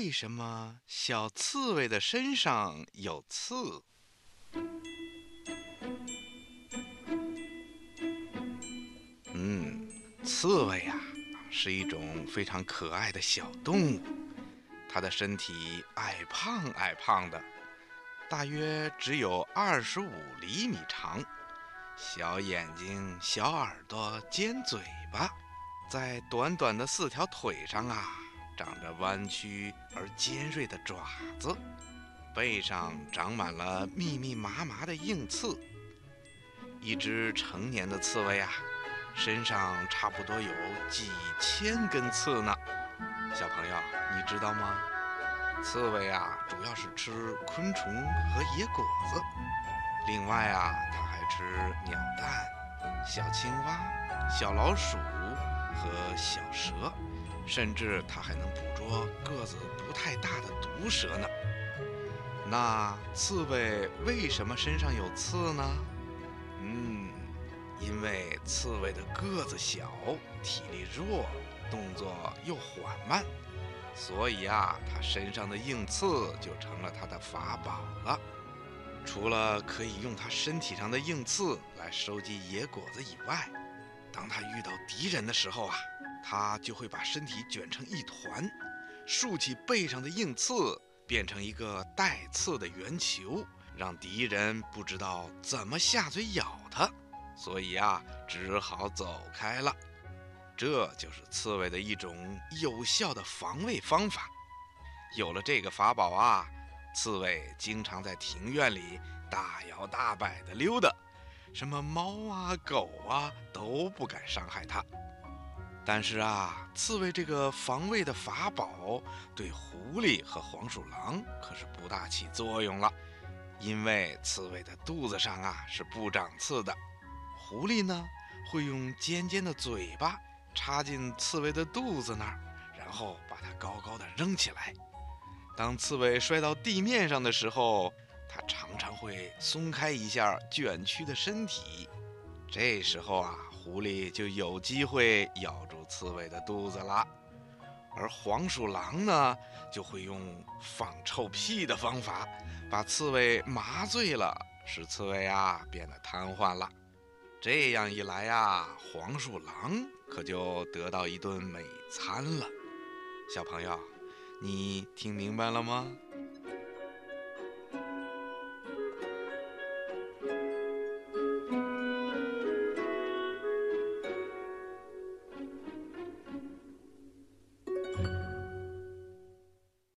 为什么小刺猬的身上有刺？嗯，刺猬呀，是一种非常可爱的小动物，它的身体矮胖矮胖的，大约只有二十五厘米长，小眼睛、小耳朵、尖嘴巴，在短短的四条腿上啊。长着弯曲而尖锐的爪子，背上长满了密密麻麻的硬刺。一只成年的刺猬啊，身上差不多有几千根刺呢。小朋友，你知道吗？刺猬啊，主要是吃昆虫和野果子，另外啊，它还吃鸟蛋、小青蛙、小老鼠和小蛇。甚至它还能捕捉个子不太大的毒蛇呢。那刺猬为什么身上有刺呢？嗯，因为刺猬的个子小，体力弱，动作又缓慢，所以啊，它身上的硬刺就成了它的法宝了。除了可以用它身体上的硬刺来收集野果子以外，当它遇到敌人的时候啊。它就会把身体卷成一团，竖起背上的硬刺，变成一个带刺的圆球，让敌人不知道怎么下嘴咬它，所以啊，只好走开了。这就是刺猬的一种有效的防卫方法。有了这个法宝啊，刺猬经常在庭院里大摇大摆地溜达，什么猫啊、狗啊都不敢伤害它。但是啊，刺猬这个防卫的法宝对狐狸和黄鼠狼可是不大起作用了，因为刺猬的肚子上啊是不长刺的。狐狸呢会用尖尖的嘴巴插进刺猬的肚子那儿，然后把它高高的扔起来。当刺猬摔到地面上的时候，常常会松开一下卷曲的身体。这时候啊，狐狸就有机会咬住刺猬的肚子了，而黄鼠狼呢，就会用放臭屁的方法，把刺猬麻醉了，使刺猬啊变得瘫痪了。这样一来呀，黄鼠狼可就得到一顿美餐了。小朋友，你听明白了吗？